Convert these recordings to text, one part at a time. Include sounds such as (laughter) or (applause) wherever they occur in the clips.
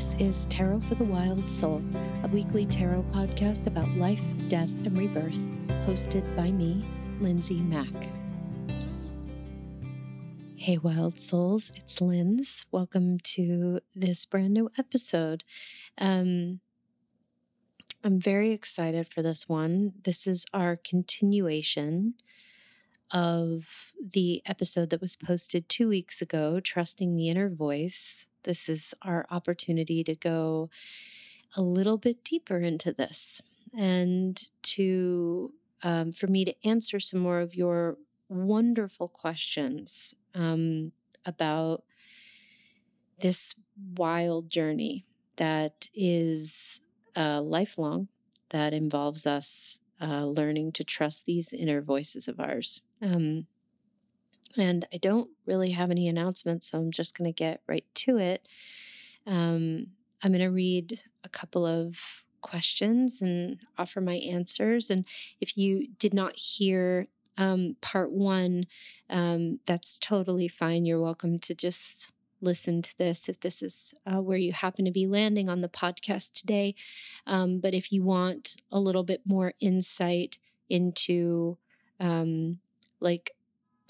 This is Tarot for the Wild Soul, a weekly tarot podcast about life, death, and rebirth, hosted by me, Lindsay Mack. Hey, Wild Souls, it's Linz. Welcome to this brand new episode. Um, I'm very excited for this one. This is our continuation of the episode that was posted two weeks ago, Trusting the Inner Voice. This is our opportunity to go a little bit deeper into this and to um, for me to answer some more of your wonderful questions um, about this wild journey that is uh, lifelong, that involves us uh, learning to trust these inner voices of ours. Um, and I don't really have any announcements, so I'm just going to get right to it. Um, I'm going to read a couple of questions and offer my answers. And if you did not hear um, part one, um, that's totally fine. You're welcome to just listen to this if this is uh, where you happen to be landing on the podcast today. Um, but if you want a little bit more insight into um, like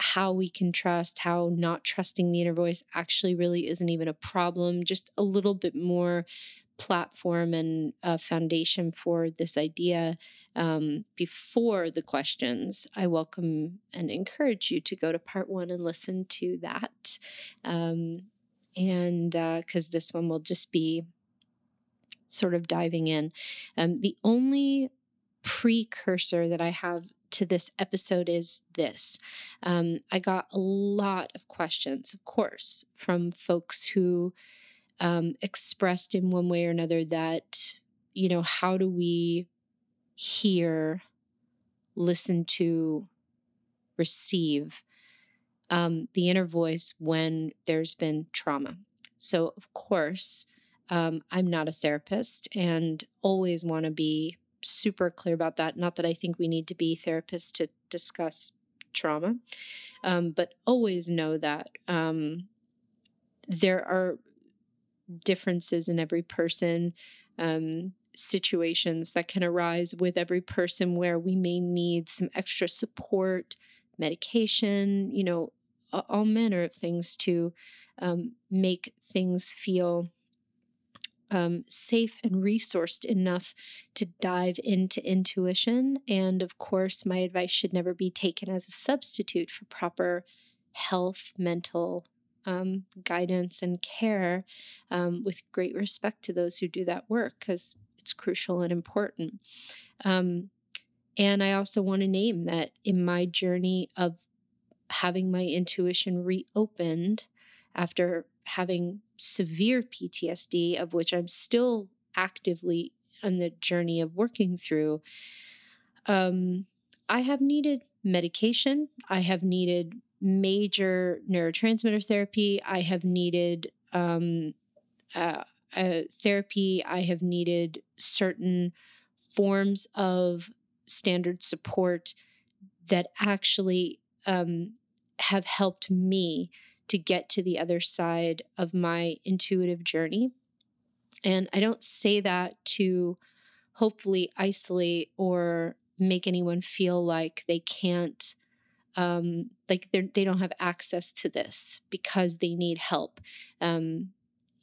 how we can trust, how not trusting the inner voice actually really isn't even a problem, just a little bit more platform and foundation for this idea um, before the questions, I welcome and encourage you to go to part one and listen to that. Um, and because uh, this one will just be sort of diving in. Um, the only precursor that I have to this episode is this. Um, I got a lot of questions, of course, from folks who um, expressed in one way or another that, you know, how do we hear, listen to, receive um, the inner voice when there's been trauma? So, of course, um, I'm not a therapist and always want to be super clear about that. Not that I think we need to be therapists to discuss trauma, um, but always know that um, there are differences in every person, um, situations that can arise with every person where we may need some extra support, medication, you know, all manner of things to um, make things feel um, safe and resourced enough to dive into intuition. And of course, my advice should never be taken as a substitute for proper health, mental um, guidance, and care, um, with great respect to those who do that work because it's crucial and important. Um, and I also want to name that in my journey of having my intuition reopened after having severe PTSD, of which I'm still actively on the journey of working through, um, I have needed medication. I have needed major neurotransmitter therapy. I have needed um, uh, uh, therapy. I have needed certain forms of standard support that actually um, have helped me to get to the other side of my intuitive journey. And I don't say that to hopefully isolate or make anyone feel like they can't um, like they don't have access to this because they need help. Um,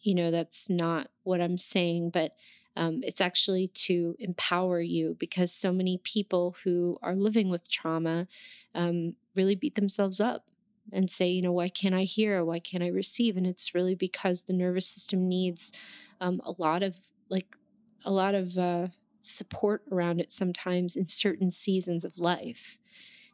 you know, that's not what I'm saying, but um, it's actually to empower you because so many people who are living with trauma um, really beat themselves up and say, you know, why can't I hear? Why can't I receive? And it's really because the nervous system needs um, a lot of like a lot of uh, support around it sometimes in certain seasons of life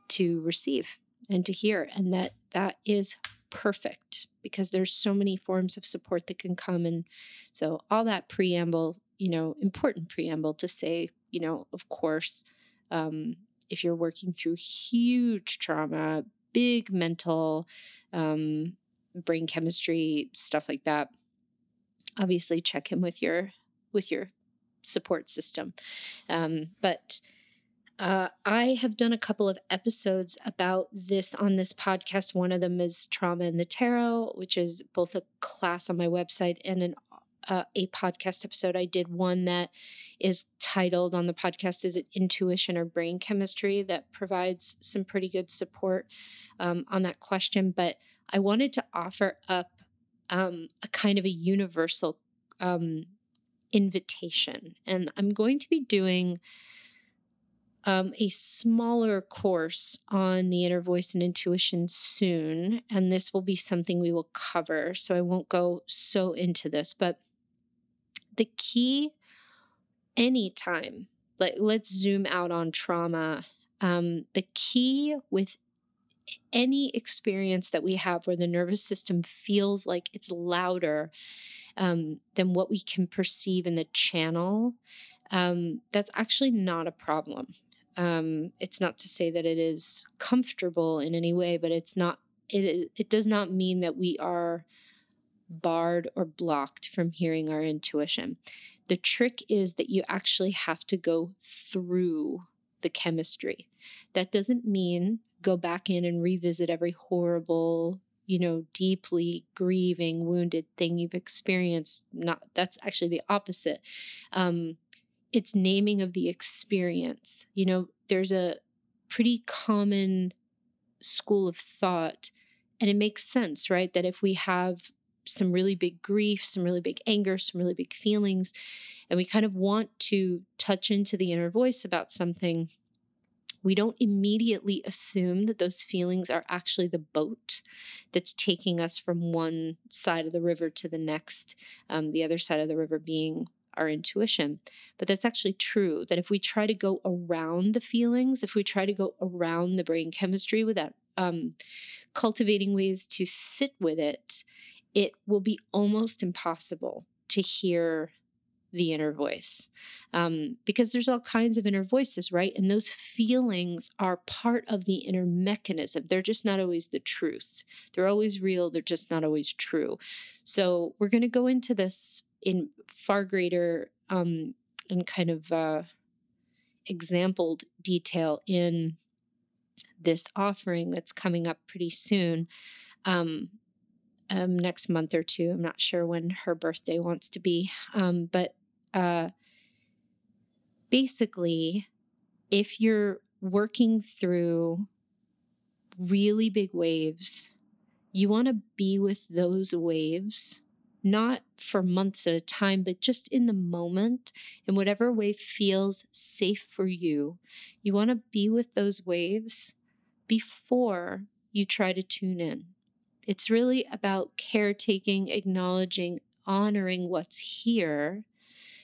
to receive and to hear, and that that is perfect because there's so many forms of support that can come and so all that preamble you know important preamble to say you know of course um, if you're working through huge trauma big mental um, brain chemistry stuff like that obviously check in with your with your support system um, but uh, I have done a couple of episodes about this on this podcast. One of them is Trauma in the Tarot, which is both a class on my website and an uh, a podcast episode. I did one that is titled on the podcast Is it intuition or brain chemistry? That provides some pretty good support um, on that question. But I wanted to offer up um, a kind of a universal um, invitation. And I'm going to be doing um, a smaller course on the inner voice and intuition soon. And this will be something we will cover. So I won't go so into this. But the key, anytime, like let's zoom out on trauma. Um, the key with any experience that we have where the nervous system feels like it's louder um, than what we can perceive in the channel, um, that's actually not a problem. Um, it's not to say that it is comfortable in any way, but it's not. It it does not mean that we are barred or blocked from hearing our intuition. The trick is that you actually have to go through the chemistry. That doesn't mean go back in and revisit every horrible you know, deeply grieving, wounded thing you've experienced. Not that's actually the opposite. Um, it's naming of the experience. You know, there's a pretty common school of thought, and it makes sense, right? That if we have some really big grief, some really big anger, some really big feelings, and we kind of want to touch into the inner voice about something, we don't immediately assume that those feelings are actually the boat that's taking us from one side of the river to the next, um, the other side of the river being our intuition. But that's actually true that if we try to go around the feelings, if we try to go around the brain chemistry without um, cultivating ways to sit with it, it will be almost impossible to hear the inner voice um, because there's all kinds of inner voices, right? And those feelings are part of the inner mechanism. They're just not always the truth. They're always real, they're just not always true. So we're going to go into this in far greater um, and kind of uh, exampled detail in this offering that's coming up pretty soon. Um, um, next month or two. I'm not sure when her birthday wants to be. Um, but uh, basically, if you're working through really big waves, you want to be with those waves, not for months at a time, but just in the moment, in whatever wave feels safe for you. You want to be with those waves before you try to tune in. It's really about caretaking, acknowledging, honoring what's here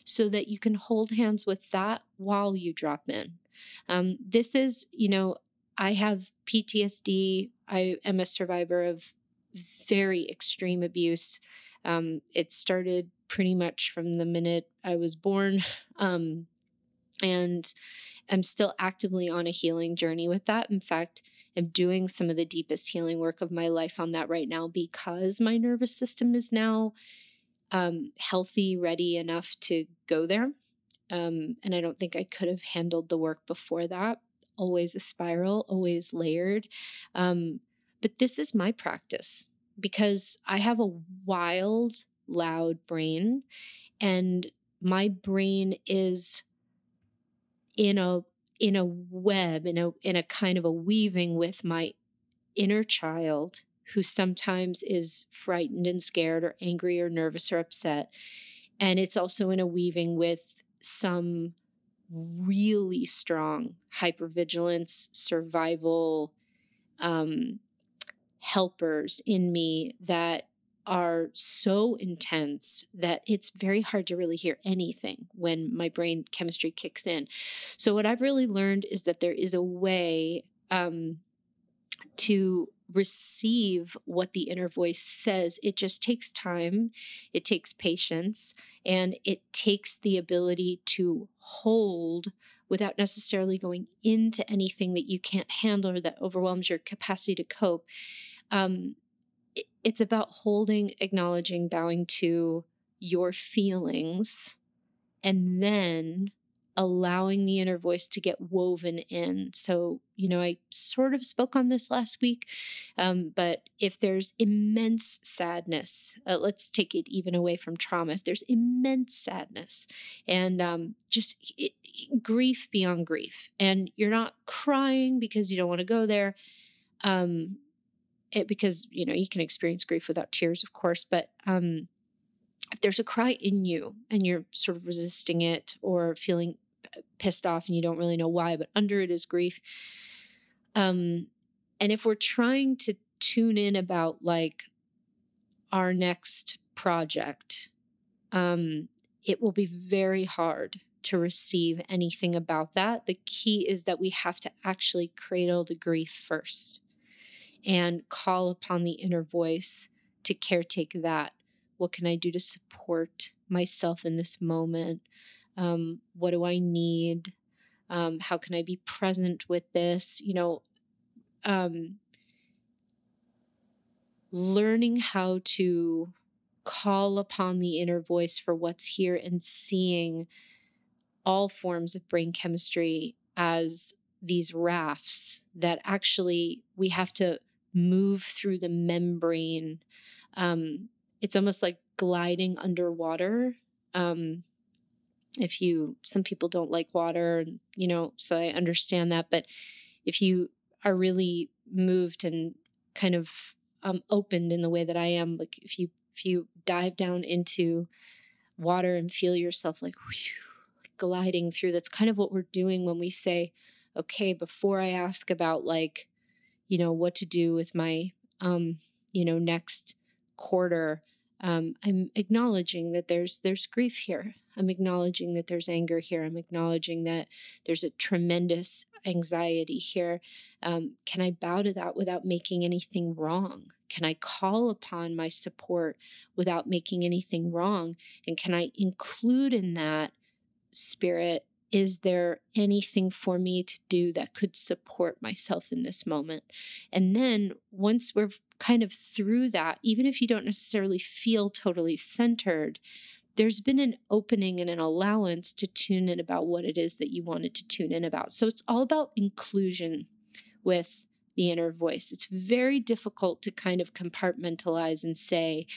so that you can hold hands with that while you drop in. Um, this is, you know, I have PTSD. I am a survivor of very extreme abuse. Um, it started pretty much from the minute I was born. (laughs) Um, and I'm still actively on a healing journey with that. In fact, I'm doing some of the deepest healing work of my life on that right now because my nervous system is now um, healthy, ready enough to go there. Um, and I don't think I could have handled the work before that. Always a spiral, always layered. Um, but this is my practice because I have a wild, loud brain, and my brain is in a in a web in a in a kind of a weaving with my inner child who sometimes is frightened and scared or angry or nervous or upset. And it's also in a weaving with some really strong hypervigilance, survival um, helpers in me that are so intense that it's very hard to really hear anything when my brain chemistry kicks in. So, what I've really learned is that there is a way um, to receive what the inner voice says. It just takes time, it takes patience, and it takes the ability to hold without necessarily going into anything that you can't handle or that overwhelms your capacity to cope. Um, it's about holding, acknowledging, bowing to your feelings, and then allowing the inner voice to get woven in. So, you know, I sort of spoke on this last week, um, but if there's immense sadness, uh, let's take it even away from trauma. If there's immense sadness and um, just it, grief beyond grief, and you're not crying because you don't want to go there, um, it, because, you know, you can experience grief without tears, of course, but um, if there's a cry in you and you're sort of resisting it or feeling pissed off and you don't really know why, but under it is grief. Um, and if we're trying to tune in about like our next project, um, it will be very hard to receive anything about that. The key is that we have to actually cradle the grief first and call upon the inner voice to caretake that. What can I do to support myself in this moment? Um, what do I need? Um, how can I be present with this? You know, um, learning how to call upon the inner voice for what's here and seeing all forms of brain chemistry as these rafts that actually we have to move through the membrane. Um, it's almost like gliding underwater. Um, if you some people don't like water you know so i understand that but if you are really moved and kind of um, opened in the way that i am like if you if you dive down into water and feel yourself like whew, gliding through that's kind of what we're doing when we say okay before i ask about like you know what to do with my um you know next quarter um, i'm acknowledging that there's there's grief here I'm acknowledging that there's anger here. I'm acknowledging that there's a tremendous anxiety here. Um, can I bow to that without making anything wrong? Can I call upon my support without making anything wrong? And can I include in that spirit? Is there anything for me to do that could support myself in this moment? And then once we're kind of through that, even if you don't necessarily feel totally centered, there's been an opening and an allowance to tune in about what it is that you wanted to tune in about. So it's all about inclusion with the inner voice. It's very difficult to kind of compartmentalize and say,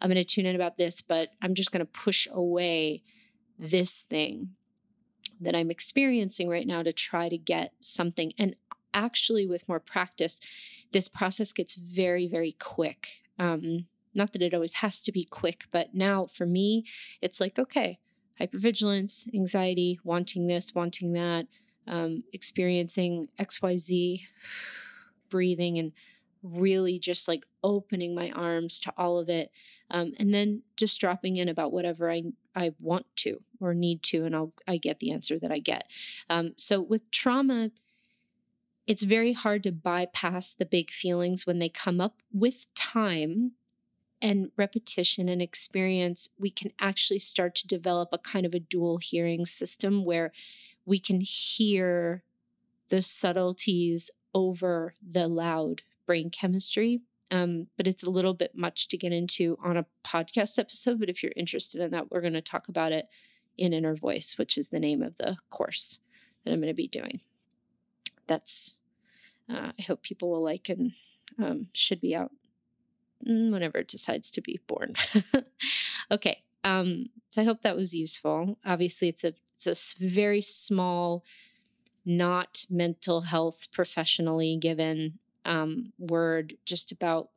I'm going to tune in about this, but I'm just going to push away this thing that I'm experiencing right now to try to get something. And actually, with more practice, this process gets very, very quick. Um, not that it always has to be quick, but now for me, it's like, okay, hypervigilance, anxiety, wanting this, wanting that, um, experiencing XYZ, (sighs) breathing, and really just like opening my arms to all of it. Um, and then just dropping in about whatever I, I want to or need to, and I'll I get the answer that I get. Um, so with trauma, it's very hard to bypass the big feelings when they come up with time and repetition and experience, we can actually start to develop a kind of a dual hearing system where we can hear the subtleties over the loud brain chemistry. Um, but it's a little bit much to get into on a podcast episode. But if you're interested in that, we're going to talk about it in Inner Voice, which is the name of the course that I'm going to be doing. That's, uh, I hope people will like and um, should be out Mm, whenever it decides to be born. (laughs) okay. Um, so I hope that was useful. Obviously, it's a it's a very small, not mental health professionally given um, word, just about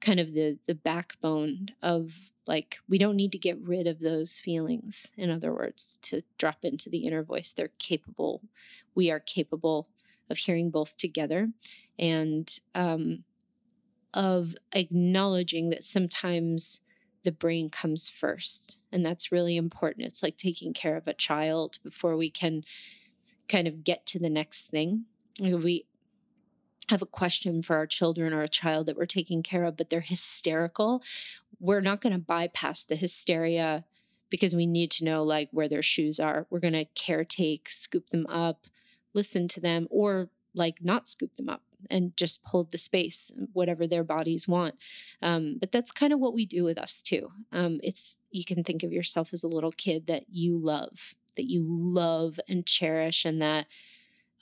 kind of the the backbone of like we don't need to get rid of those feelings. In other words, to drop into the inner voice, they're capable. We are capable of hearing both together, and um, of acknowledging that sometimes the brain comes first. And that's really important. It's like taking care of a child before we can kind of get to the next thing. We have a question for our children or a child that we're taking care of, but they're hysterical. We're not going to bypass the hysteria because we need to know like where their shoes are. We're going to caretake, scoop them up, listen to them, or like not scoop them up and just hold the space, whatever their bodies want. Um, but that's kind of what we do with us too. Um, it's you can think of yourself as a little kid that you love that you love and cherish and that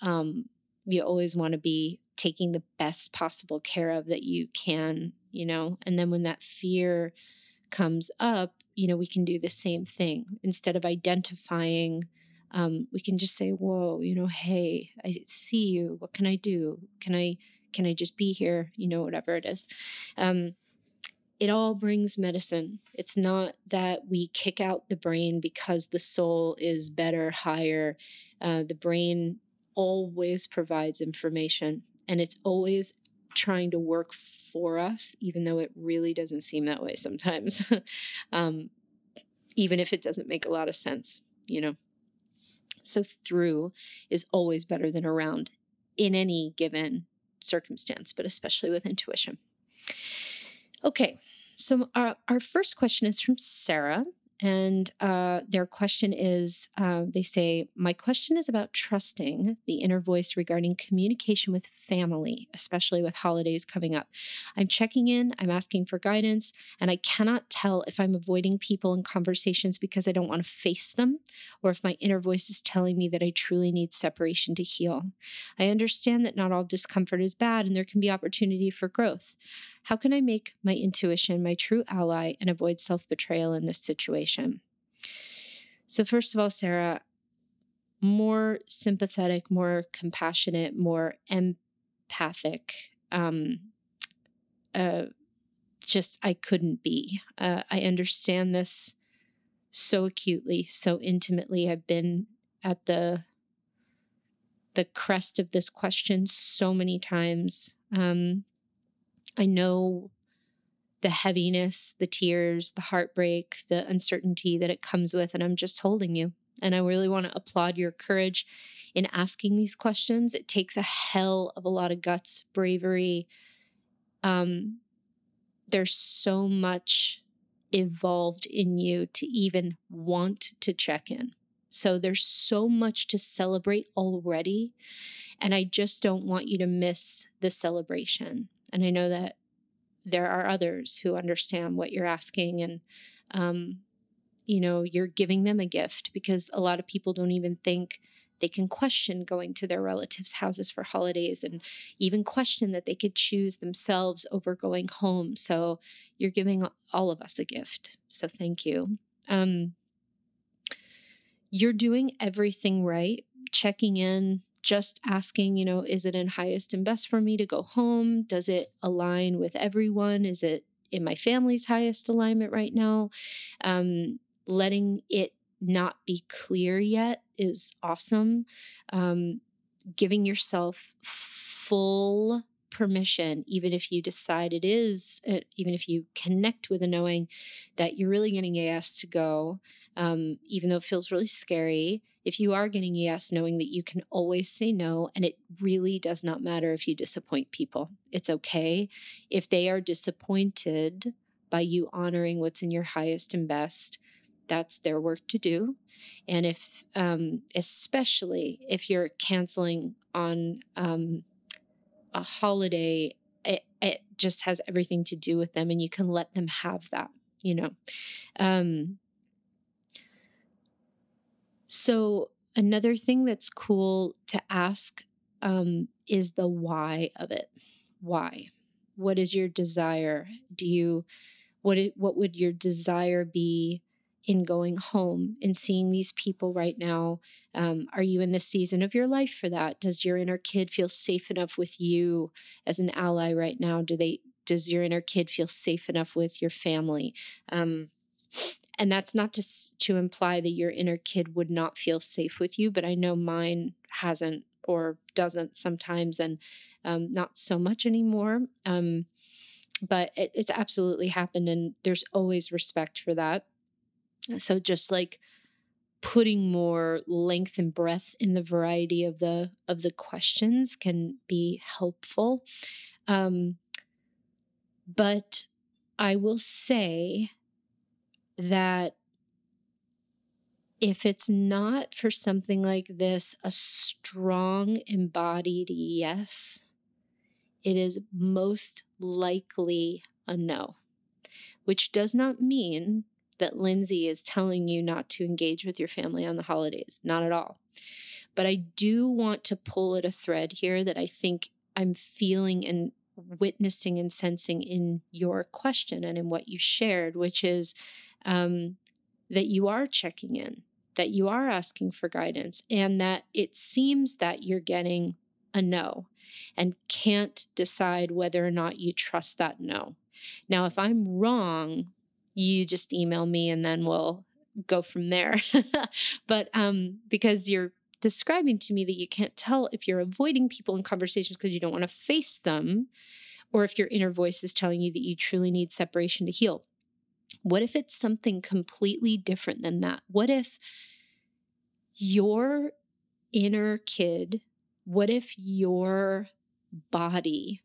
um, you always want to be taking the best possible care of that you can, you know. And then when that fear comes up, you know, we can do the same thing. Instead of identifying, um, we can just say, Whoa, you know, hey, I see you. What can I do? Can I can I just be here? You know, whatever it is. Um, it all brings medicine. It's not that we kick out the brain because the soul is better, higher. Uh, the brain always provides information and it's always trying to work for us, even though it really doesn't seem that way sometimes, (laughs) um, even if it doesn't make a lot of sense, you know. So, through is always better than around in any given circumstance, but especially with intuition. Okay, so our, our first question is from Sarah. And uh, their question is uh, they say, My question is about trusting the inner voice regarding communication with family, especially with holidays coming up. I'm checking in, I'm asking for guidance, and I cannot tell if I'm avoiding people and conversations because I don't want to face them, or if my inner voice is telling me that I truly need separation to heal. I understand that not all discomfort is bad and there can be opportunity for growth. How can I make my intuition my true ally and avoid self betrayal in this situation? So, first of all, Sarah, more sympathetic, more compassionate, more empathic. Um, uh, just, I couldn't be. Uh, I understand this so acutely, so intimately. I've been at the the crest of this question so many times. Um, I know the heaviness, the tears, the heartbreak, the uncertainty that it comes with, and I'm just holding you. And I really want to applaud your courage in asking these questions. It takes a hell of a lot of guts, bravery. Um, there's so much evolved in you to even want to check in. So there's so much to celebrate already. And I just don't want you to miss the celebration. And I know that there are others who understand what you're asking and, um, you know, you're giving them a gift because a lot of people don't even think they can question going to their relatives' houses for holidays and even question that they could choose themselves over going home. So you're giving all of us a gift. So thank you. Um, you're doing everything right, checking in, just asking, you know, is it in highest and best for me to go home? Does it align with everyone? Is it in my family's highest alignment right now? Um, letting it not be clear yet is awesome. Um, giving yourself full permission, even if you decide it is, uh, even if you connect with a knowing that you're really getting a yes to go, um, even though it feels really scary. If you are getting yes, knowing that you can always say no, and it really does not matter if you disappoint people. It's okay. If they are disappointed by you honoring what's in your highest and best, that's their work to do. And if, um, especially if you're canceling on um, a holiday, it, it just has everything to do with them, and you can let them have that, you know. Um, so, another thing that's cool to ask um, is the why of it. Why? What is your desire? Do you, what, what would your desire be in going home and seeing these people right now? Um, are you in the season of your life for that? Does your inner kid feel safe enough with you as an ally right now? Do they, does your inner kid feel safe enough with your family? Um, and that's not to to imply that your inner kid would not feel safe with you but i know mine hasn't or doesn't sometimes and um, not so much anymore um, but it, it's absolutely happened and there's always respect for that. So just like putting more length and breadth in the variety of the of the questions can be helpful um, but i will say that if it's not for something like this, a strong embodied yes, it is most likely a no, which does not mean that Lindsay is telling you not to engage with your family on the holidays, not at all. But I do want to pull at a thread here that I think I'm feeling and witnessing and sensing in your question and in what you shared, which is um, that you are checking in, that you are asking for guidance, and that it seems that you're getting a no and can't decide whether or not you trust that no. Now, if I'm wrong, you just email me and then we'll go from there. (laughs) but um, because you're describing to me that you can't tell if you're avoiding people in conversations because you don't want to face them, or if your inner voice is telling you that you truly need separation to heal. What if it's something completely different than that? What if your inner kid, what if your body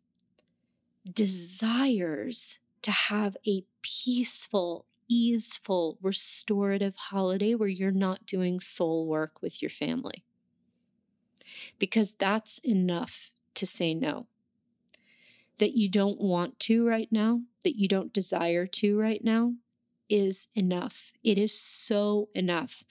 desires to have a peaceful, easeful, restorative holiday where you're not doing soul work with your family. Because that's enough to say no. That you don't want to right now, that you don't desire to right now, is enough. It is so enough.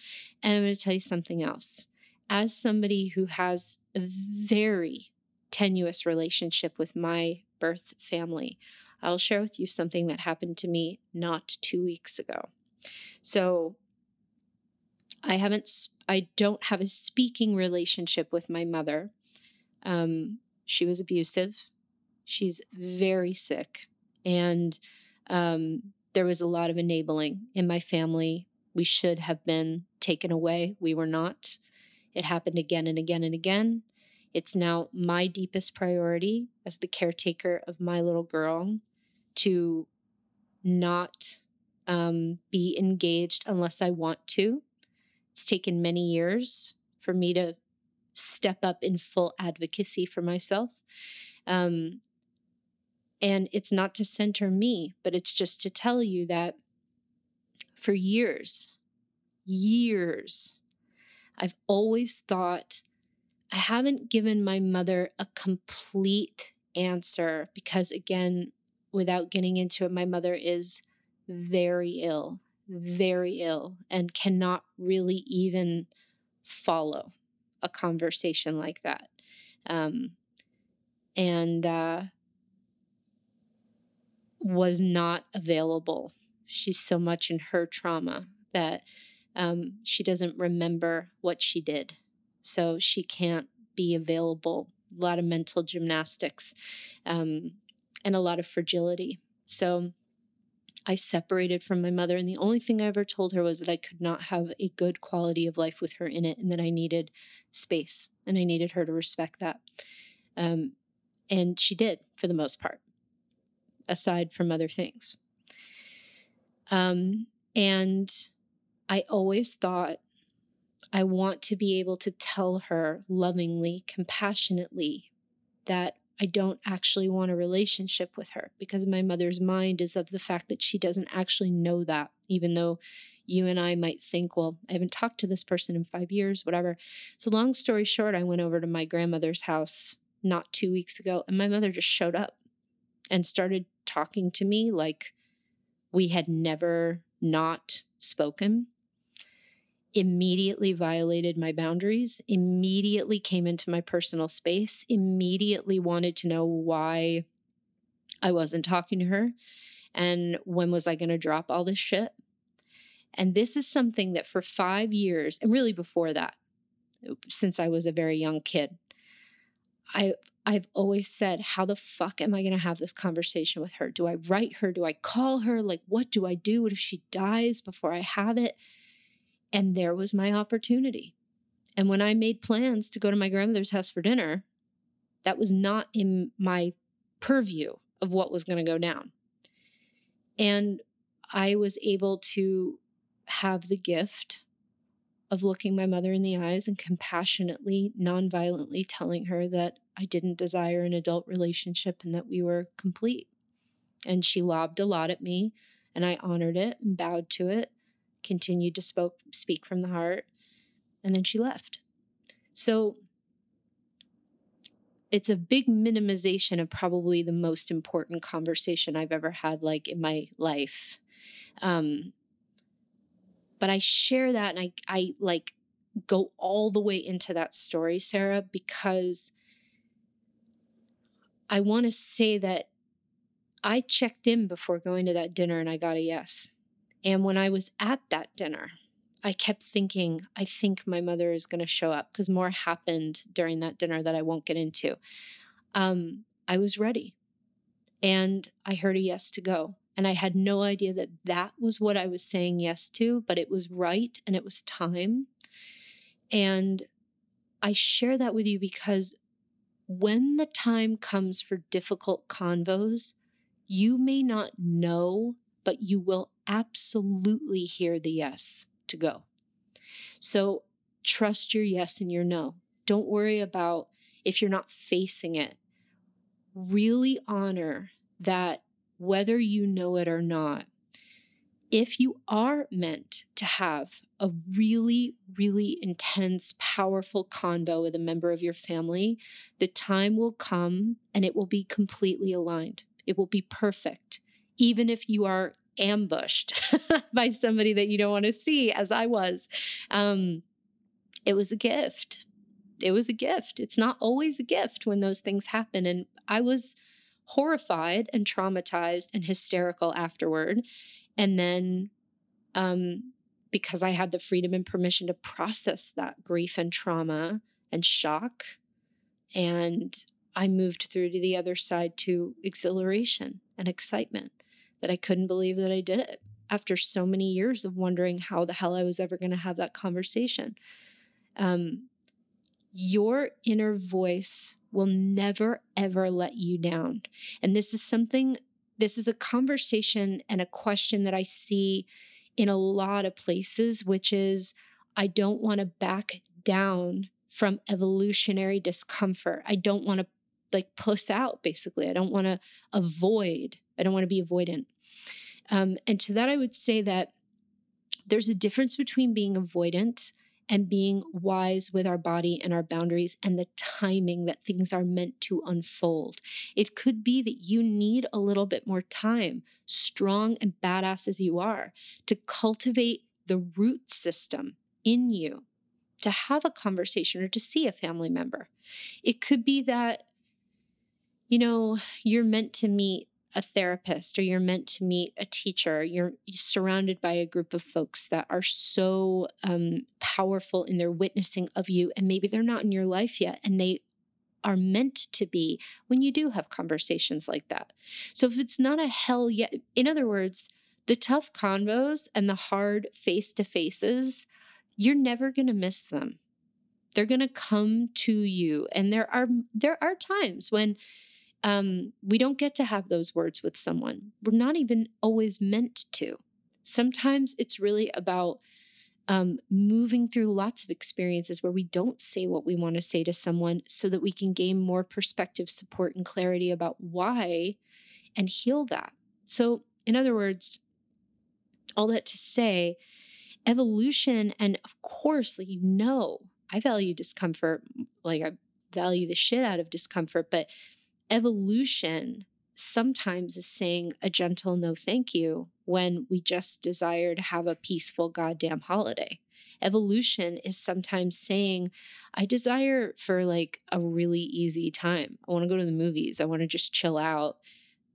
And I'm going to tell you something else. As somebody who has a very tenuous relationship with my birth family, I'll share with you something that happened to me not two weeks ago. So, I haven't, I don't have a speaking relationship with my mother. Um, she was abusive. She's very sick. And um, there was a lot of enabling in my family. We should have been taken away. We were not. It happened again and again and again. It's now my deepest priority as the caretaker of my little girl to not um, be engaged unless I want to. It's taken many years for me to step up in full advocacy for myself. Um, and it's not to center me, but it's just to tell you that for years, years, I've always thought I haven't given my mother a complete answer because, again, without getting into it, my mother is very ill, very ill, and cannot really even follow a conversation like that. Um, and uh, was not available. She's so much in her trauma that um, she doesn't remember what she did. So she can't be available. A lot of mental gymnastics. Um, and a lot of fragility. So I separated from my mother, and the only thing I ever told her was that I could not have a good quality of life with her in it, and that I needed space, and I needed her to respect that. Um, and she did for the most part, aside from other things. Um, and I always thought I want to be able to tell her lovingly, compassionately, that I don't actually want a relationship with her because my mother's mind is of the fact that she doesn't actually know that, even though you and I might think, well, I haven't talked to this person in five years, whatever. So, long story short, I went over to my grandmother's house not two weeks ago, and my mother just showed up and started talking to me like we had never not spoken immediately violated my boundaries, immediately came into my personal space, immediately wanted to know why I wasn't talking to her and when was I going to drop all this shit. And this is something that for five years, and really before that, since I was a very young kid, I I've always said, how the fuck am I going to have this conversation with her? Do I write her? Do I call her? Like, what do I do? What if she dies before I have it? And there was my opportunity. And when I made plans to go to my grandmother's house for dinner, that was not in my purview of what was going to go down. And I was able to have the gift of looking my mother in the eyes and compassionately, non-violently telling her that I didn't desire an adult relationship and that we were complete. And she lobbed a lot at me, and I honored it and bowed to it continued to spoke, speak from the heart, and then she left. So it's a big minimization of probably the most important conversation I've ever had, like in my life. Um, but I share that and I, I like go all the way into that story, Sarah, because I want to say that I checked in before going to that dinner and I got a yes. And when I was at that dinner, I kept thinking, I think my mother is going to show up because more happened during that dinner that I won't get into. Um, I was ready and I heard a yes to go. And I had no idea that that was what I was saying yes to, but it was right and it was time. And I share that with you because when the time comes for difficult convos, you may not know, but you will absolutely hear the yes to go. So trust your yes and your no. Don't worry about if you're not facing it. Really honor that whether you know it or not, if you are meant to have a really, really intense, powerful convo with a member of your family, the time will come and it will be completely aligned. It will be perfect. Even if you are ambushed (laughs) by somebody that you don't want to see, as I was. Um, it was a gift. It was a gift. It's not always a gift when those things happen. And I was horrified and traumatized and hysterical afterward. And then, um, because I had the freedom and permission to process that grief and trauma and shock, and I moved through to the other side to exhilaration and excitement that I couldn't believe that I did it after so many years of wondering how the hell I was ever going to have that conversation. Um, your inner voice will never, ever let you down. And this is something, this is a conversation and a question that I see in a lot of places, which is I don't want to back down from evolutionary discomfort. I don't want to like puss out, basically. I don't want to avoid, I don't want to be avoidant. Um, and to that, I would say that there's a difference between being avoidant and being wise with our body and our boundaries and the timing that things are meant to unfold. It could be that you need a little bit more time, strong and badass as you are, to cultivate the root system in you to have a conversation or to see a family member. It could be that, you know, you're meant to meet a therapist or you're meant to meet a teacher you're surrounded by a group of folks that are so um, powerful in their witnessing of you and maybe they're not in your life yet and they are meant to be when you do have conversations like that. So if it's not a hell yet in other words the tough convos and the hard face to faces you're never going to miss them. They're going to come to you and there are there are times when um, we don't get to have those words with someone. We're not even always meant to. Sometimes it's really about um, moving through lots of experiences where we don't say what we want to say to someone so that we can gain more perspective, support, and clarity about why and heal that. So, in other words, all that to say, evolution, and of course, like you know, I value discomfort, like I value the shit out of discomfort, but evolution sometimes is saying a gentle no thank you when we just desire to have a peaceful goddamn holiday. Evolution is sometimes saying, I desire for like a really easy time. I want to go to the movies. I want to just chill out.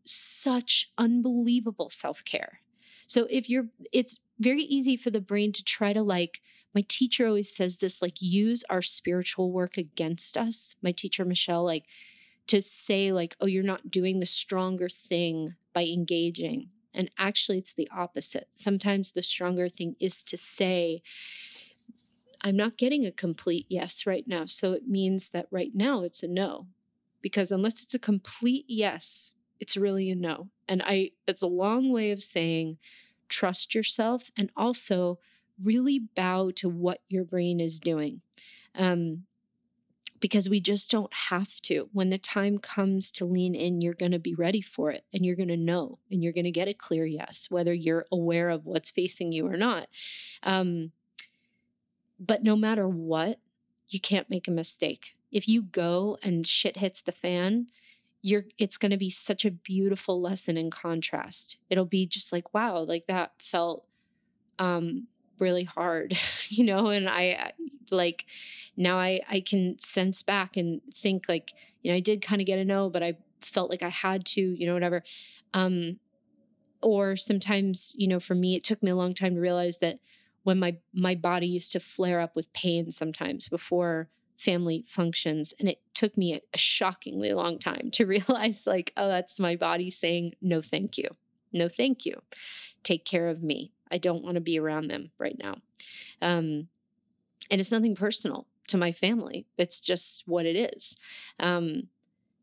Such unbelievable self care. So if you're, it's very easy for the brain to try to like, my teacher always says this, like, use our spiritual work against us. My teacher, Michelle, like, to say like oh you're not doing the stronger thing by engaging. And actually it's the opposite. Sometimes the stronger thing is to say i'm not getting a complete yes right now. So it means that right now it's a no. Because unless it's a complete yes it's really a no. And i it's a long way of saying trust yourself and also really bow to what your brain is doing. Um, because we just don't have to. When the time comes to lean in, you're going to be ready for it and you're going to know and you're going to get a clear yes, whether you're aware of what's facing you or not. Um, but no matter what, you can't make a mistake. If you go and shit hits the fan, you're it's going to be such a beautiful lesson in contrast. It'll be just like wow, like that felt um really hard, (laughs) you know, and I like now I I can sense back and think like, you know, I did kind of get a no, but I felt like I had to, you know, whatever. Um or sometimes, you know, for me it took me a long time to realize that when my my body used to flare up with pain sometimes before family functions and it took me a, a shockingly long time to (laughs) realize like oh that's my body saying no thank you no thank you. Take care of me. I don't want to be around them right now. Um, and it's nothing personal to my family. It's just what it is. Um,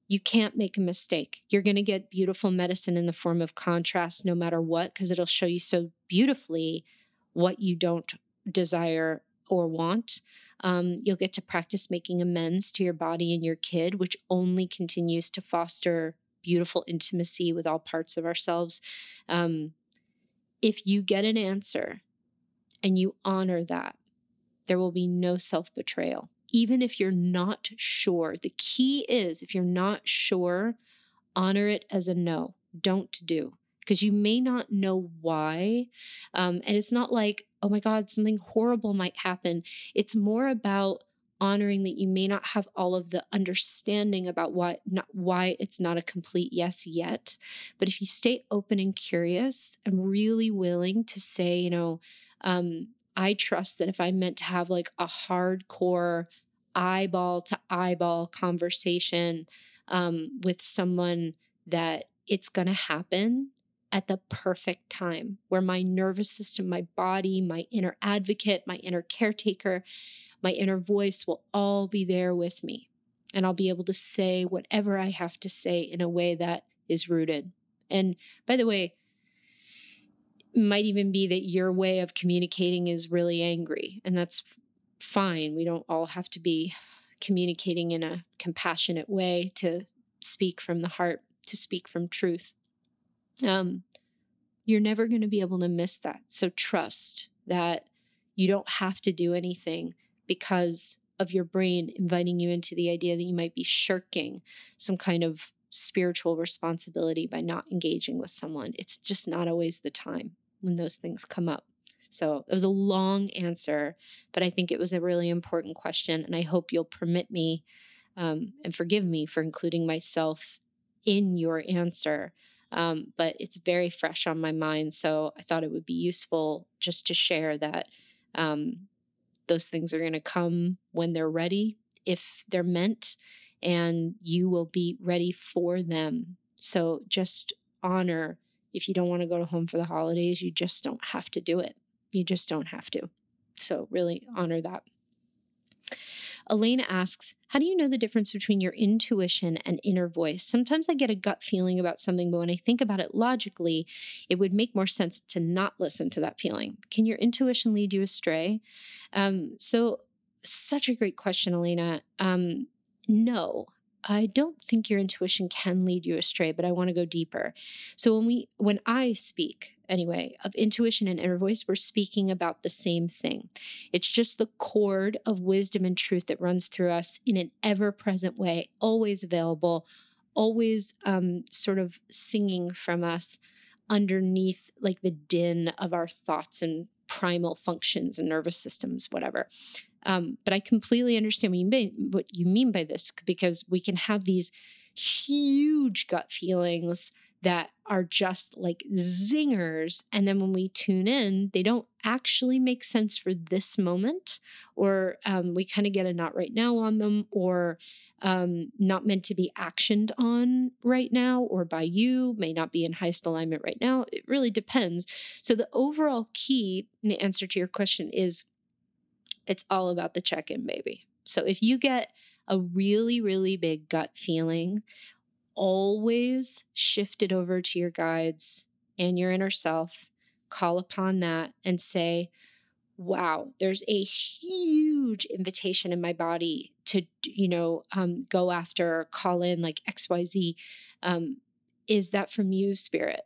you can't make a mistake. You're going to get beautiful medicine in the form of contrast no matter what, because it'll show you so beautifully what you don't desire or want. Um, you'll get to practice making amends to your body and your kid, which only continues to foster beautiful intimacy with all parts of ourselves. Um, if you get an answer and you honor that, there will be no self betrayal. Even if you're not sure, the key is if you're not sure, honor it as a no. Don't do because you may not know why. Um, and it's not like, oh my God, something horrible might happen. It's more about honoring that you may not have all of the understanding about why not why it's not a complete yes yet. But if you stay open and curious and really willing to say you know um, i trust that if i meant to have like a hardcore eyeball to eyeball conversation um, with someone that it's going to happen at the perfect time where my nervous system, my body, my inner advocate, my inner caretaker, my inner voice will all be there with me. And I'll be able to say whatever I have to say in a way that is rooted. And by the way, might even be that your way of communicating is really angry, and that's fine. We don't all have to be communicating in a compassionate way to speak from the heart, to speak from truth. Um, you're never going to be able to miss that. So trust that you don't have to do anything because of your brain inviting you into the idea that you might be shirking some kind of spiritual responsibility by not engaging with someone. It's just not always the time when those things come up. So it was a long answer, but I think it was a really important question. And I hope you'll permit me um, and forgive me for including myself in your answer. Um, but it's very fresh on my mind. So I thought it would be useful just to share that um, those things are going to come when they're ready, if they're meant, and you will be ready for them. So just honor if you don't want to go to home for the holidays, you just don't have to do it. You just don't have to. So, really honor that. Elena asks, How do you know the difference between your intuition and inner voice? Sometimes I get a gut feeling about something, but when I think about it logically, it would make more sense to not listen to that feeling. Can your intuition lead you astray? Um, so, such a great question, Elena. Um, no, I don't think your intuition can lead you astray, but I want to go deeper. So when we when I speak, anyway, of intuition and inner voice, we're speaking about the same thing. It's just the cord of wisdom and truth that runs through us in an ever-present way, always available, always um, sort of singing from us underneath like the din of our thoughts and primal functions and nervous systems, whatever. Um, but I completely understand what you mean what you mean by this because we can have these huge gut feelings that are just like zingers. And then when we tune in, they don't actually make sense for this moment, or um, we kind of get a not right now on them, or um, not meant to be actioned on right now, or by you, may not be in highest alignment right now. It really depends. So, the overall key, the answer to your question is it's all about the check in, baby. So if you get a really, really big gut feeling, always shift it over to your guides and your inner self. Call upon that and say, wow, there's a huge invitation in my body to, you know, um, go after, call in like XYZ. Um, is that from you, spirit?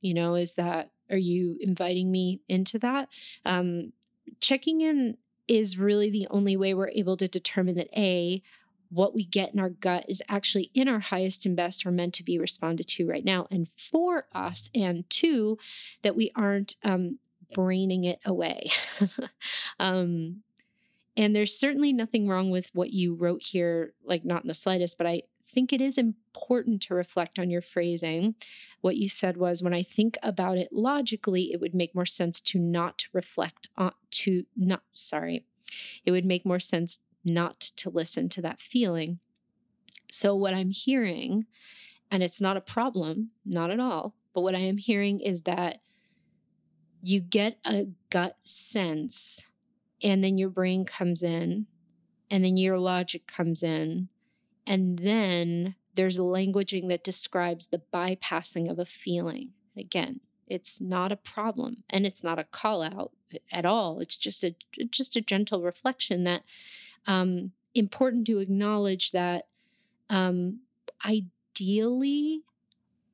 You know, is that, are you inviting me into that? Um, checking in is really the only way we're able to determine that A, what we get in our gut is actually in our highest and best or meant to be responded to right now and for us. And two, that we aren't um, braining it away. (laughs) um, and there's certainly nothing wrong with what you wrote here, like not in the slightest, but I think it is important to reflect on your phrasing. What you said was, when I think about it logically, it would make more sense to not reflect on, to not, sorry, it would make more sense not to listen to that feeling. So, what I'm hearing, and it's not a problem, not at all, but what I am hearing is that you get a gut sense, and then your brain comes in, and then your logic comes in, and then there's languaging that describes the bypassing of a feeling. Again, it's not a problem and it's not a call out at all. It's just a just a gentle reflection that um, important to acknowledge that um, ideally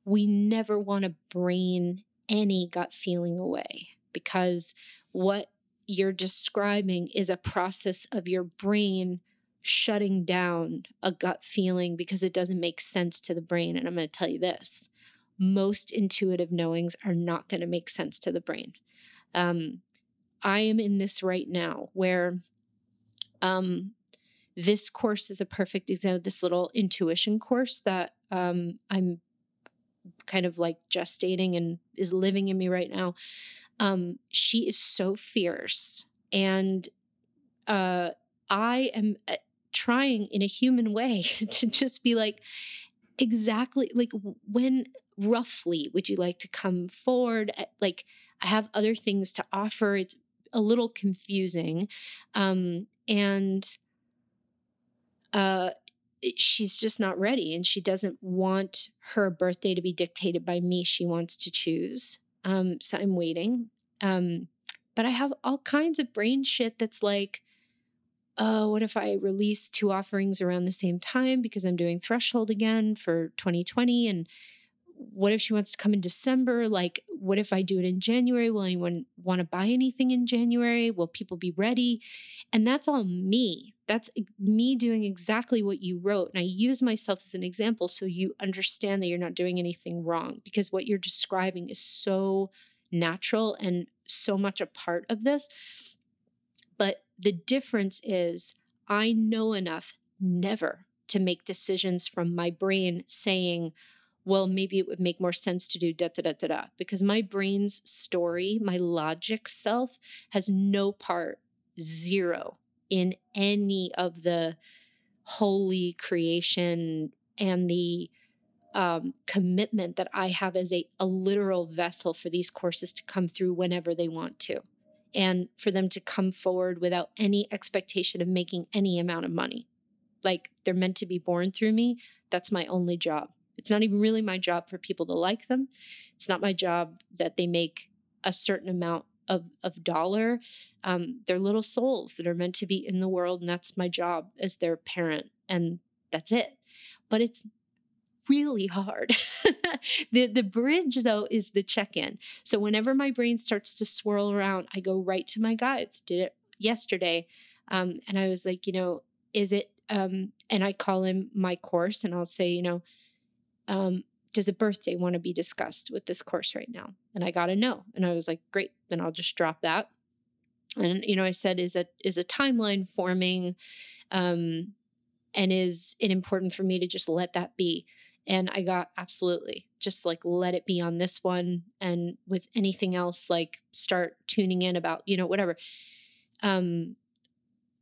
we never want to brain any gut feeling away because what you're describing is a process of your brain shutting down a gut feeling because it doesn't make sense to the brain. And I'm going to tell you this most intuitive knowings are not going to make sense to the brain. Um, I am in this right now where um, this course is a perfect example, this little intuition course that um, I'm kind of like gestating and is living in me right now. Um, she is so fierce. And uh, I am uh, trying in a human way (laughs) to just be like, exactly like when roughly would you like to come forward? Uh, like, I have other things to offer. It's a little confusing. Um, and uh, she's just not ready and she doesn't want her birthday to be dictated by me. She wants to choose. Um, so I'm waiting. Um, but I have all kinds of brain shit that's like, oh, what if I release two offerings around the same time because I'm doing threshold again for 2020? And what if she wants to come in December? Like, what if I do it in January? Will anyone want to buy anything in January? Will people be ready? And that's all me. That's me doing exactly what you wrote. And I use myself as an example so you understand that you're not doing anything wrong because what you're describing is so natural and so much a part of this. But the difference is I know enough never to make decisions from my brain saying, well, maybe it would make more sense to do da da da da da. Because my brain's story, my logic self, has no part, zero, in any of the holy creation and the um, commitment that I have as a, a literal vessel for these courses to come through whenever they want to. And for them to come forward without any expectation of making any amount of money. Like they're meant to be born through me. That's my only job. It's not even really my job for people to like them. It's not my job that they make a certain amount of, of dollar. Um, they're little souls that are meant to be in the world, and that's my job as their parent, and that's it. But it's really hard. (laughs) the the bridge though is the check-in. So whenever my brain starts to swirl around, I go right to my guides. Did it yesterday. Um, and I was like, you know, is it um, and I call him my course and I'll say, you know, um, does a birthday want to be discussed with this course right now? And I got a no. And I was like, great, then I'll just drop that. And, you know, I said, is a, is a timeline forming? Um, and is it important for me to just let that be? And I got absolutely just like let it be on this one. And with anything else, like start tuning in about, you know, whatever. Um,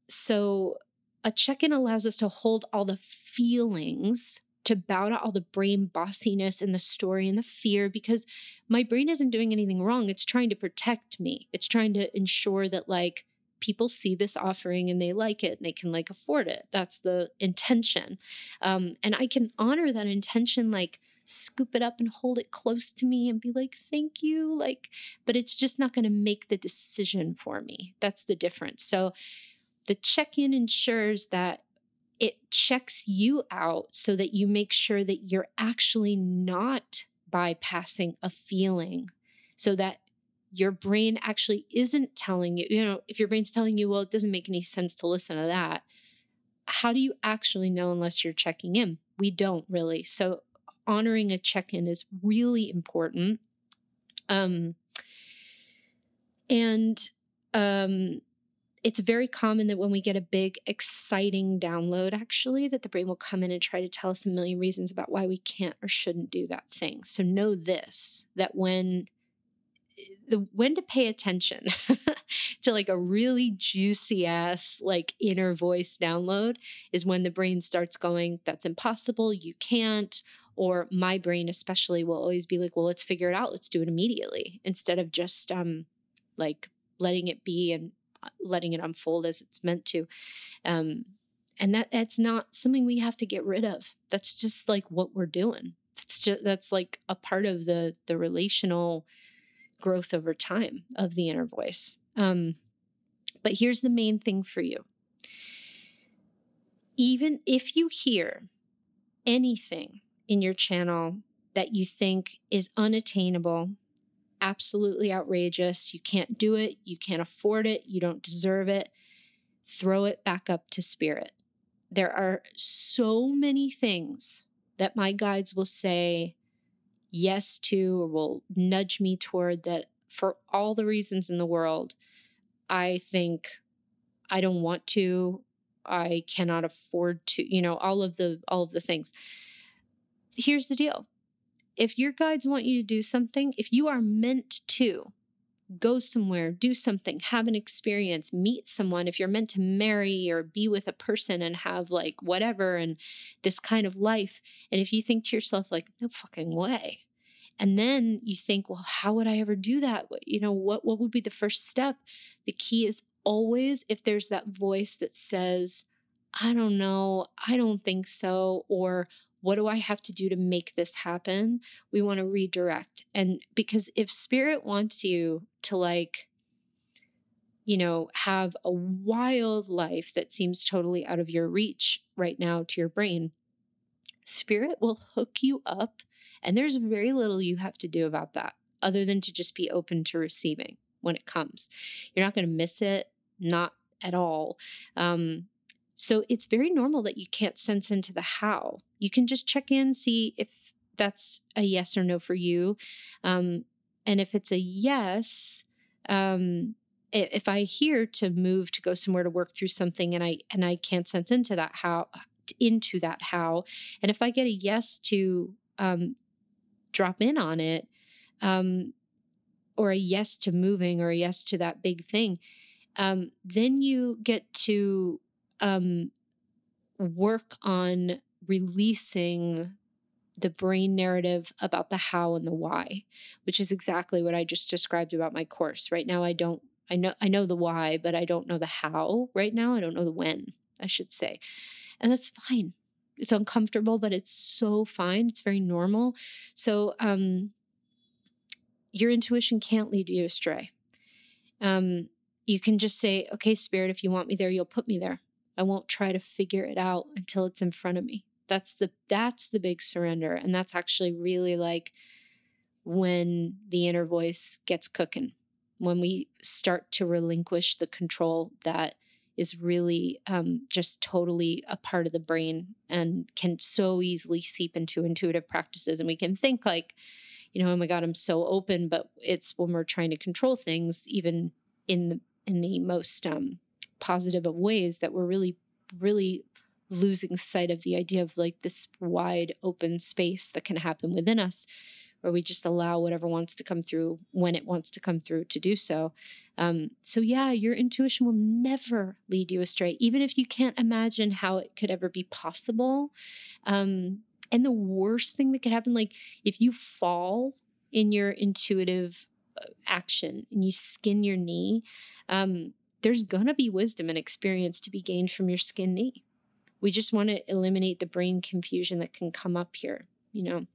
so a check in allows us to hold all the feelings to bow to all the brain bossiness and the story and the fear because my brain isn't doing anything wrong. It's trying to protect me. It's trying to ensure that like people see this offering and they like it and they can like afford it. That's the intention. Um, and I can honor that intention, like scoop it up and hold it close to me and be like, thank you. Like, but it's just not going to make the decision for me. That's the difference. So the check in ensures that it checks you out so that you make sure that you're actually not bypassing a feeling so that your brain actually isn't telling you, you know, if your brain's telling you, well, it doesn't make any sense to listen to that, how do you actually know unless you're checking in? We don't really. So honoring a check in is really important. Um, And um, it's very common that when we get a big, exciting download, actually, that the brain will come in and try to tell us a million reasons about why we can't or shouldn't do that thing. So know this that when the when to pay attention (laughs) to like a really juicy ass like inner voice download is when the brain starts going that's impossible you can't or my brain especially will always be like well let's figure it out let's do it immediately instead of just um like letting it be and uh, letting it unfold as it's meant to. Um and that that's not something we have to get rid of. That's just like what we're doing. That's just that's like a part of the the relational growth over time of the inner voice um but here's the main thing for you even if you hear anything in your channel that you think is unattainable, absolutely outrageous, you can't do it, you can't afford it, you don't deserve it, throw it back up to spirit. There are so many things that my guides will say yes to or will nudge me toward that for all the reasons in the world, I think I don't want to, I cannot afford to, you know, all of the all of the things here's the deal if your guides want you to do something, if you are meant to go somewhere, do something, have an experience, meet someone, if you're meant to marry or be with a person and have like whatever and this kind of life, and if you think to yourself, like, no fucking way. And then you think, well, how would I ever do that? You know, what what would be the first step? The key is always if there's that voice that says, I don't know, I don't think so, or what do I have to do to make this happen? We want to redirect. And because if spirit wants you to like, you know, have a wild life that seems totally out of your reach right now to your brain, spirit will hook you up. And there's very little you have to do about that other than to just be open to receiving when it comes. You're not going to miss it, not at all. Um, so it's very normal that you can't sense into the how. You can just check in, see if that's a yes or no for you. Um, and if it's a yes, um, if I hear to move to go somewhere to work through something and I and I can't sense into that how into that how, and if I get a yes to um, drop in on it, um, or a yes to moving or a yes to that big thing, um, then you get to um, work on releasing the brain narrative about the how and the why, which is exactly what I just described about my course. Right now, I don't, I know, I know the why, but I don't know the how right now. I don't know the when, I should say. And that's fine. It's uncomfortable, but it's so fine. It's very normal. So, um, your intuition can't lead you astray. Um, you can just say, okay, spirit, if you want me there, you'll put me there. I won't try to figure it out until it's in front of me. That's the that's the big surrender and that's actually really like when the inner voice gets cooking. When we start to relinquish the control that is really um, just totally a part of the brain and can so easily seep into intuitive practices. And we can think like, you know, oh my God, I'm so open. But it's when we're trying to control things, even in the in the most um, positive of ways that we're really, really losing sight of the idea of like this wide open space that can happen within us where we just allow whatever wants to come through when it wants to come through to do so. Um, so, yeah, your intuition will never lead you astray, even if you can't imagine how it could ever be possible. Um, and the worst thing that could happen, like if you fall in your intuitive uh, action and you skin your knee, um, there's going to be wisdom and experience to be gained from your skin knee. We just want to eliminate the brain confusion that can come up here, you know.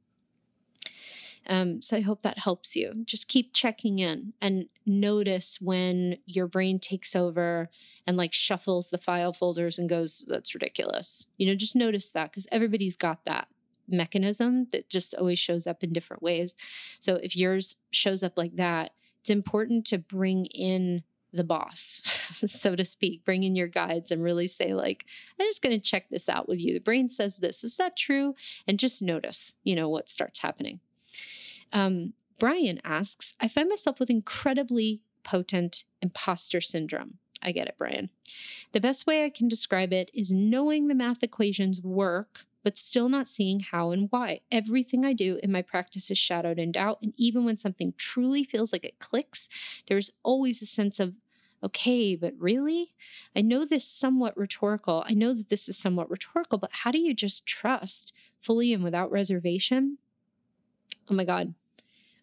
Um, so I hope that helps you. Just keep checking in and notice when your brain takes over and like shuffles the file folders and goes, that's ridiculous. You know, just notice that because everybody's got that mechanism that just always shows up in different ways. So if yours shows up like that, it's important to bring in the boss, (laughs) so to speak, bring in your guides and really say, like, I'm just going to check this out with you. The brain says this. Is that true? And just notice, you know, what starts happening. Um, Brian asks, I find myself with incredibly potent imposter syndrome. I get it, Brian. The best way I can describe it is knowing the math equations work, but still not seeing how and why. Everything I do in my practice is shadowed in doubt. And even when something truly feels like it clicks, there's always a sense of, okay, but really? I know this somewhat rhetorical. I know that this is somewhat rhetorical, but how do you just trust fully and without reservation? Oh my God.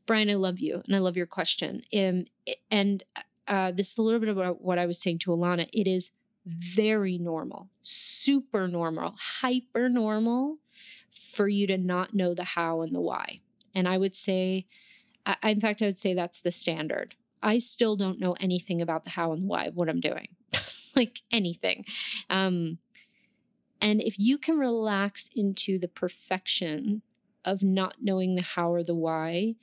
Brian, I love you and I love your question. And, and uh, this is a little bit about what I was saying to Alana. It is very normal, super normal, hyper normal for you to not know the how and the why. And I would say, I, in fact, I would say that's the standard. I still don't know anything about the how and the why of what I'm doing, (laughs) like anything. Um, and if you can relax into the perfection of not knowing the how or the why,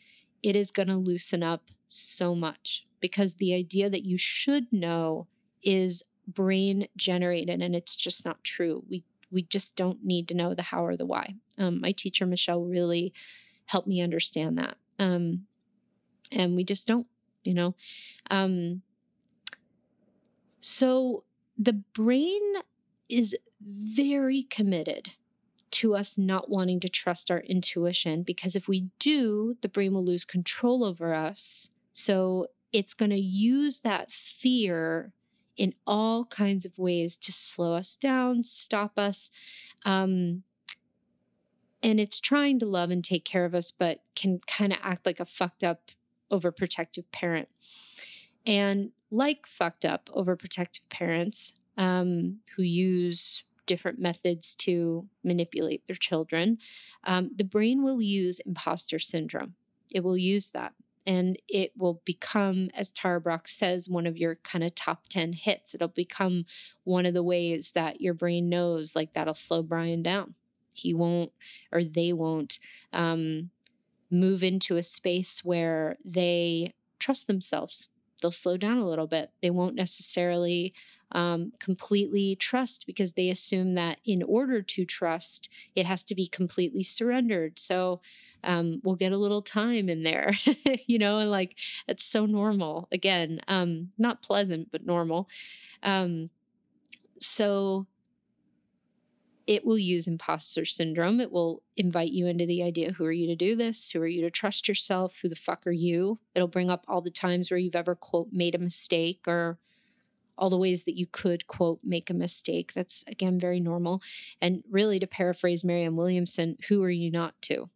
it is going to loosen up so much because the idea that you should know is brain generated and it's just not true. We we just don't need to know the how or the why. Um, my teacher Michelle really helped me understand that, um, and we just don't, you know. Um, so the brain is very committed to us not wanting to trust our intuition because if we do, the brain will lose control over us. So it's going to use that fear in all kinds of ways to slow us down, stop us. Um, and it's trying to love and take care of us, but can kind of act like a fucked up, overprotective parent. And like fucked up, overprotective parents um, who use different methods to manipulate their children, um, the brain will use imposter syndrome. It will use that and it will become, as Tara Brach says, one of your kind of top 10 hits. It'll become one of the ways that your brain knows, like, that'll slow Brian down. He won't, or they won't, um, move into a space where they trust themselves. They'll slow down a little bit. They won't necessarily um, completely trust because they assume that in order to trust, it has to be completely surrendered. So um, we'll get a little time in there, (laughs) you know, and like it's so normal. Again, um, not pleasant, but normal. Um, so it will use imposter syndrome. It will invite you into the idea who are you to do this? Who are you to trust yourself? Who the fuck are you? It'll bring up all the times where you've ever, quote, made a mistake or all the ways that you could, quote, make a mistake. That's, again, very normal. And really, to paraphrase Marianne Williamson, who are you not to?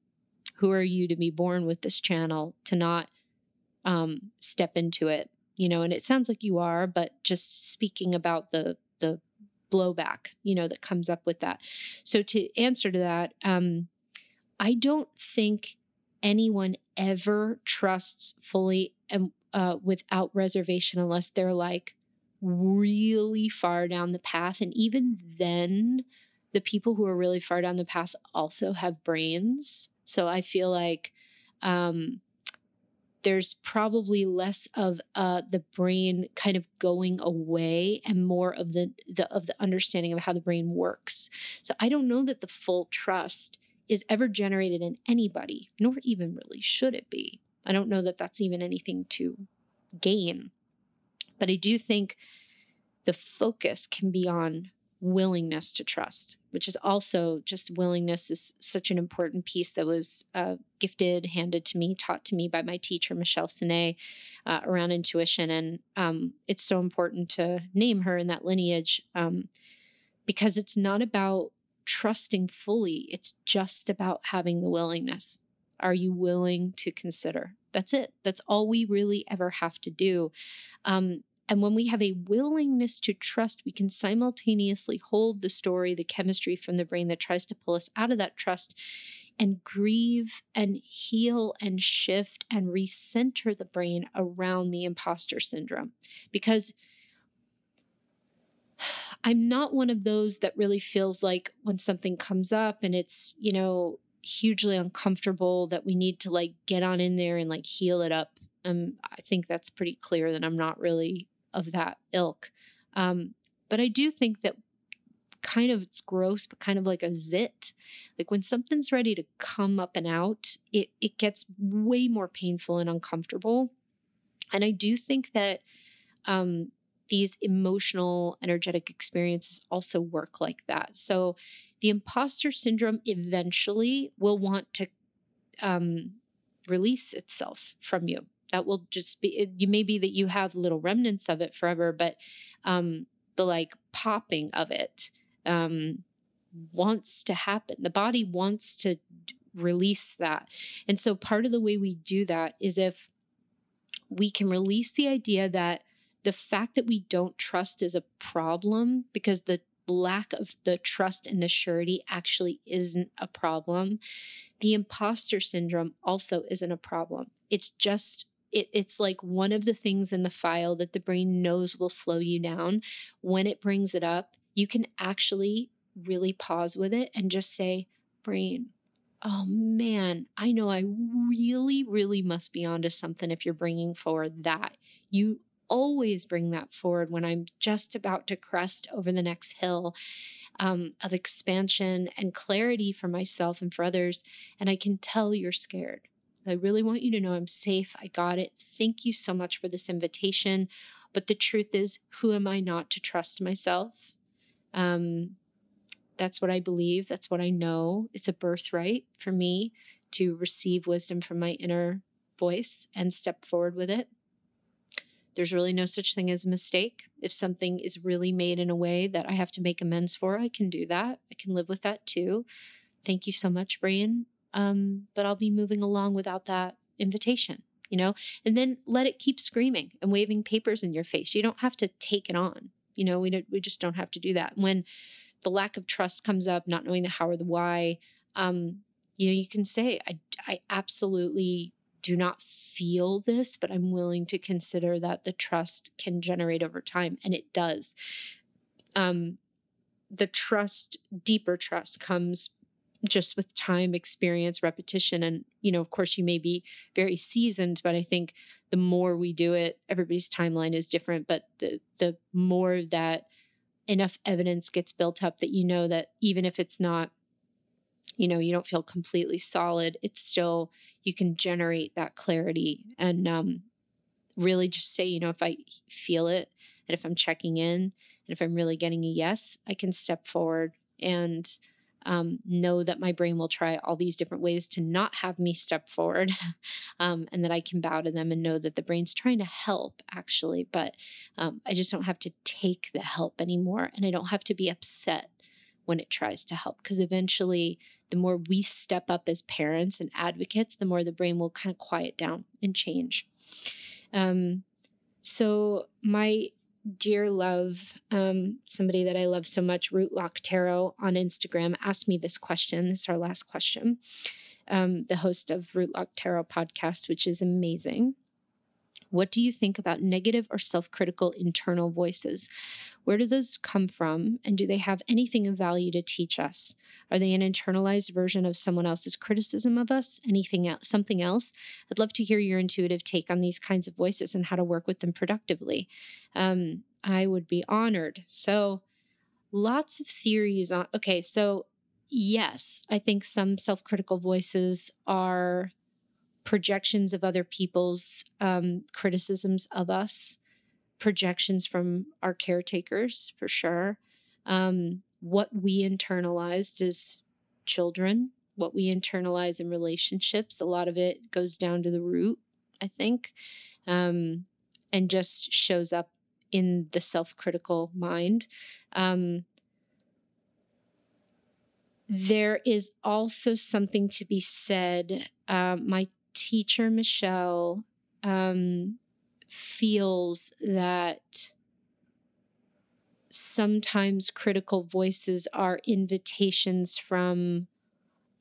who are you to be born with this channel to not um, step into it you know and it sounds like you are but just speaking about the the blowback you know that comes up with that so to answer to that um, i don't think anyone ever trusts fully and uh, without reservation unless they're like really far down the path and even then the people who are really far down the path also have brains so I feel like um, there's probably less of uh, the brain kind of going away and more of the, the of the understanding of how the brain works. So I don't know that the full trust is ever generated in anybody, nor even really should it be. I don't know that that's even anything to gain. But I do think the focus can be on willingness to trust which is also just willingness is such an important piece that was uh, gifted, handed to me, taught to me by my teacher, Michelle Sine, uh, around intuition. And um, it's so important to name her in that lineage um, because it's not about trusting fully, it's just about having the willingness. Are you willing to consider? That's it. That's all we really ever have to do. Um, and when we have a willingness to trust, we can simultaneously hold the story, the chemistry from the brain that tries to pull us out of that trust and grieve and heal and shift and recenter the brain around the imposter syndrome. Because I'm not one of those that really feels like when something comes up and it's, you know, hugely uncomfortable that we need to like get on in there and like heal it up. Um, I think that's pretty clear that I'm not really of that ilk. Um, but I do think that kind of it's gross, but kind of like a zit. Like when something's ready to come up and out, it, it gets way more painful and uncomfortable And I do think that um, these emotional, energetic experiences also work like that. So the imposter syndrome eventually will want to um, release itself from you. That will just be, it, you may be that you have little remnants of it forever, but um, the like popping of it um, wants to happen. The body wants to release that. And so part of the way we do that is if we can release the idea that the fact that we don't trust is a problem because the lack of the trust and the surety actually isn't a problem. The imposter syndrome also isn't a problem. It's just it, it's like one of the things in the file that the brain knows will slow you down. When it brings it up, you can actually really pause with it and just say, brain, oh man, I know I really, really must be onto something if you're bringing forward that. You always bring that forward when I'm just about to crest over the next hill um, of expansion and clarity for myself and for others. And I can tell you're scared. I really want you to know I'm safe. I got it. Thank you so much for this invitation. But the truth is, who am I not to trust myself? Um, that's what I believe. That's what I know. It's a birthright for me to receive wisdom from my inner voice and step forward with it. There's really no such thing as a mistake. If something is really made in a way that I have to make amends for, I can do that. I can live with that too. Thank you so much, Brian. Um, but I'll be moving along without that invitation, you know? And then let it keep screaming and waving papers in your face. You don't have to take it on. You know, we don't, we just don't have to do that. When the lack of trust comes up, not knowing the how or the why, um, you know, you can say, I, I absolutely do not feel this, but I'm willing to consider that the trust can generate over time. And it does. Um, the trust, deeper trust, comes just with time, experience, repetition. And, you know, of course, you may be very seasoned, but I think the more we do it, everybody's timeline is different. But the, the more that enough evidence gets built up that you know that even if it's not you know you don't feel completely solid it's still you can generate that clarity and um, really just say you know if i feel it and if i'm checking in and if i'm really getting a yes i can step forward and um, know that my brain will try all these different ways to not have me step forward (laughs) um, and that I can bow to them and know that the brain's trying to help actually, but um, I just don't have to take the help anymore and I don't have to be upset when it tries to help because eventually the more we step up as parents and advocates, the more the brain will kind of quiet down and change. Um, so my dear love, um, somebody that I love so much, Rootlock Tarot on Instagram, asked me this question. This is our last question. Um, the host of Rootlock Tarot podcast, which is amazing. What do you think about negative or self critical internal voices? Where do those come from? And do they have anything of value to teach us? Are they an internalized version of someone else's criticism of us? Anything else, something else? I'd love to hear your intuitive take on these kinds of voices and how to work with them productively. Um, I would be honored. So, lots of theories on. Okay, so yes, I think some self critical voices are projections of other people's um, criticisms of us projections from our caretakers for sure. Um, what we internalized as children, what we internalize in relationships, a lot of it goes down to the root, I think, um, and just shows up in the self critical mind. Um, there is also something to be said. Um, my teacher, Michelle, um, feels that sometimes critical voices are invitations from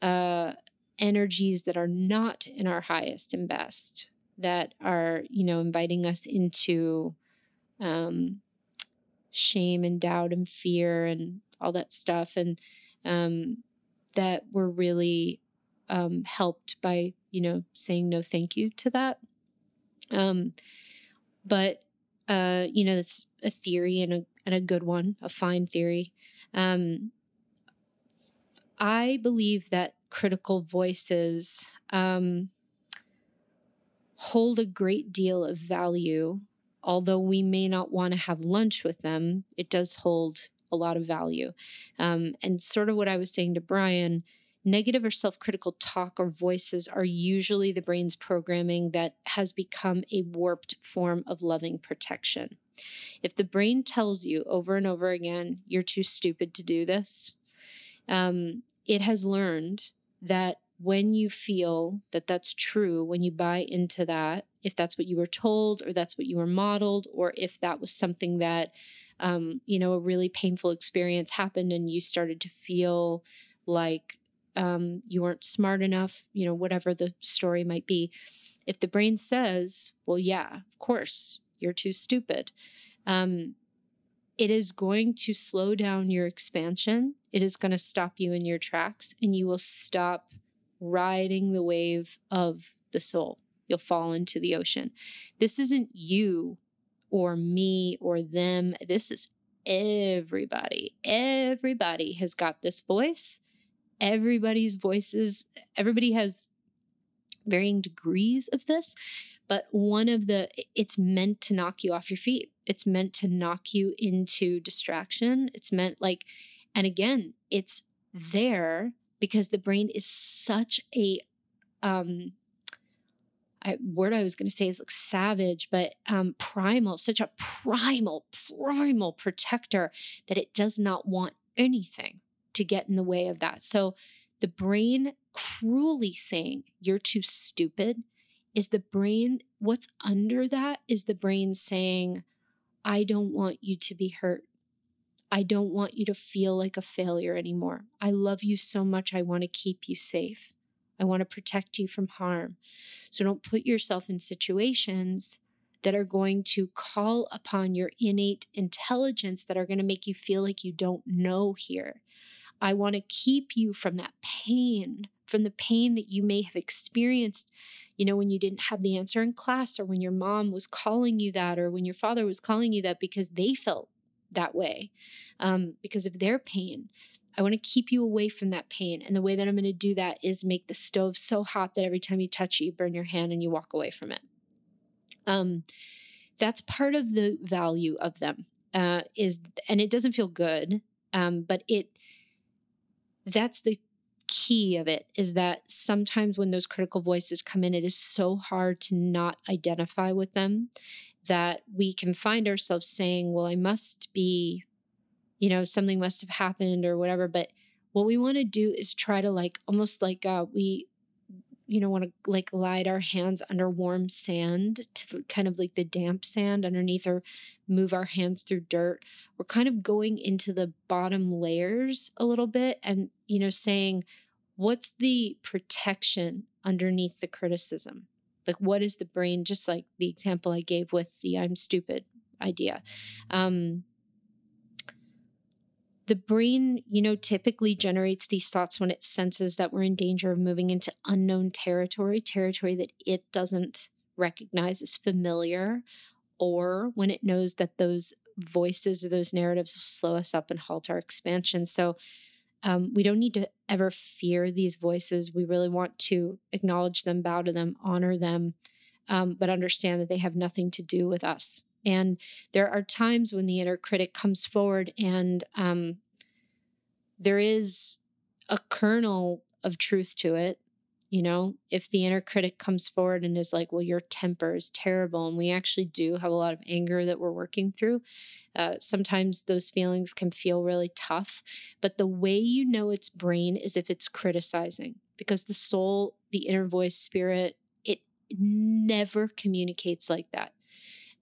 uh, energies that are not in our highest and best, that are, you know, inviting us into um, shame and doubt and fear and all that stuff. And um, that we're really um, helped by, you know, saying no thank you to that. Um, but uh, you know, that's a theory and a and a good one, a fine theory. Um, I believe that critical voices um, hold a great deal of value. Although we may not want to have lunch with them, it does hold a lot of value. Um, and sort of what I was saying to Brian negative or self critical talk or voices are usually the brain's programming that has become a warped form of loving protection. If the brain tells you over and over again, you're too stupid to do this, um, it has learned that when you feel that that's true, when you buy into that, if that's what you were told or that's what you were modeled, or if that was something that, um, you know, a really painful experience happened and you started to feel like um, you weren't smart enough, you know, whatever the story might be. If the brain says, well, yeah, of course, you're too stupid, um, it is going to slow down your expansion. It is going to stop you in your tracks and you will stop riding the wave of the soul. You'll fall into the ocean. This isn't you or me or them. This is everybody. Everybody has got this voice everybody's voices, everybody has varying degrees of this, but one of the, it's meant to knock you off your feet. It's meant to knock you into distraction. It's meant like, and again, it's there because the brain is such a, um, I, word I was going to say is like savage, but um, primal, such a primal, primal protector that it does not want anything to get in the way of that. So the brain cruelly saying you're too stupid is the brain, what's under that is the brain saying, I don't want you to be hurt. I don't want you to feel like a failure anymore. I love you so much. I want to keep you safe. I want to protect you from harm. So don't put yourself in situations that are going to call upon your innate intelligence that are going to make you feel like you don't know here. I want to keep you from that pain, from the pain that you may have experienced, you know, when you didn't have the answer in class or when your mom was calling you that or when your father was calling you that because they felt that way um, because of their pain. I want to keep you away from that pain. And the way that I'm going to do that is make the stove so hot that every time you touch it, you burn your hand and you walk away from it. Um, that's part of the value of them. Uh, is and it doesn't feel good, um, but it that's the key of it is that sometimes when those critical voices come in, it is so hard to not identify with them that we can find ourselves saying, Well, I must be, you know, something must have happened or whatever. But what we want to do is try to like almost like uh, we you know, want to like glide our hands under warm sand to kind of like the damp sand underneath or move our hands through dirt. We're kind of going into the bottom layers a little bit and, you know, saying, what's the protection underneath the criticism? Like, what is the brain, just like the example I gave with the I'm stupid idea. Um, the brain, you know, typically generates these thoughts when it senses that we're in danger of moving into unknown territory, territory that it doesn't recognize as familiar, or when it knows that those voices or those narratives will slow us up and halt our expansion. So um, we don't need to ever fear these voices. We really want to acknowledge them, bow to them, honor them, um, but understand that they have nothing to do with us. And there are times when the inner critic comes forward and um, there is a kernel of truth to it. You know, if the inner critic comes forward and is like, well, your temper is terrible, and we actually do have a lot of anger that we're working through, uh, sometimes those feelings can feel really tough. But the way you know it's brain is if it's criticizing, because the soul, the inner voice, spirit, it never communicates like that.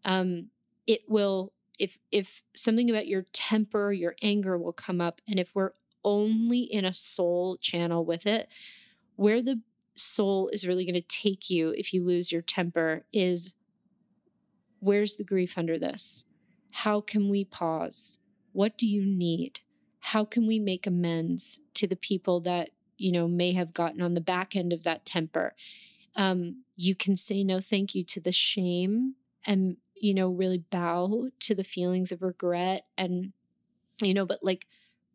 Um, it will if if something about your temper your anger will come up and if we're only in a soul channel with it where the soul is really going to take you if you lose your temper is where's the grief under this? How can we pause? What do you need? How can we make amends to the people that you know may have gotten on the back end of that temper? Um, you can say no thank you to the shame and you know, really bow to the feelings of regret and, you know, but like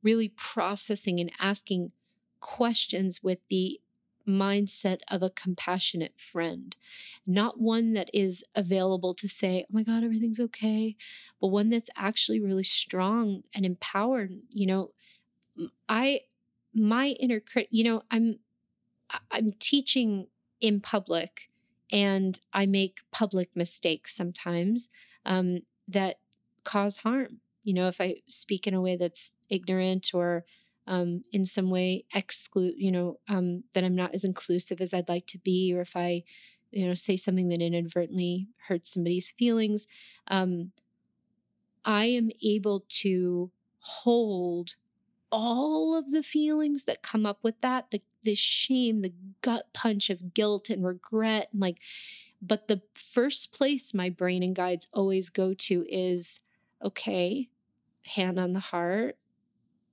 really processing and asking questions with the mindset of a compassionate friend, not one that is available to say, oh my God, everything's okay, but one that's actually really strong and empowered. You know, I, my inner crit, you know, I'm, I'm teaching in public and I make public mistakes sometimes um, that cause harm. You know, if I speak in a way that's ignorant or um, in some way exclude, you know, um, that I'm not as inclusive as I'd like to be, or if I, you know, say something that inadvertently hurts somebody's feelings, um, I am able to hold all of the feelings that come up with that the the shame the gut punch of guilt and regret and like but the first place my brain and guides always go to is okay hand on the heart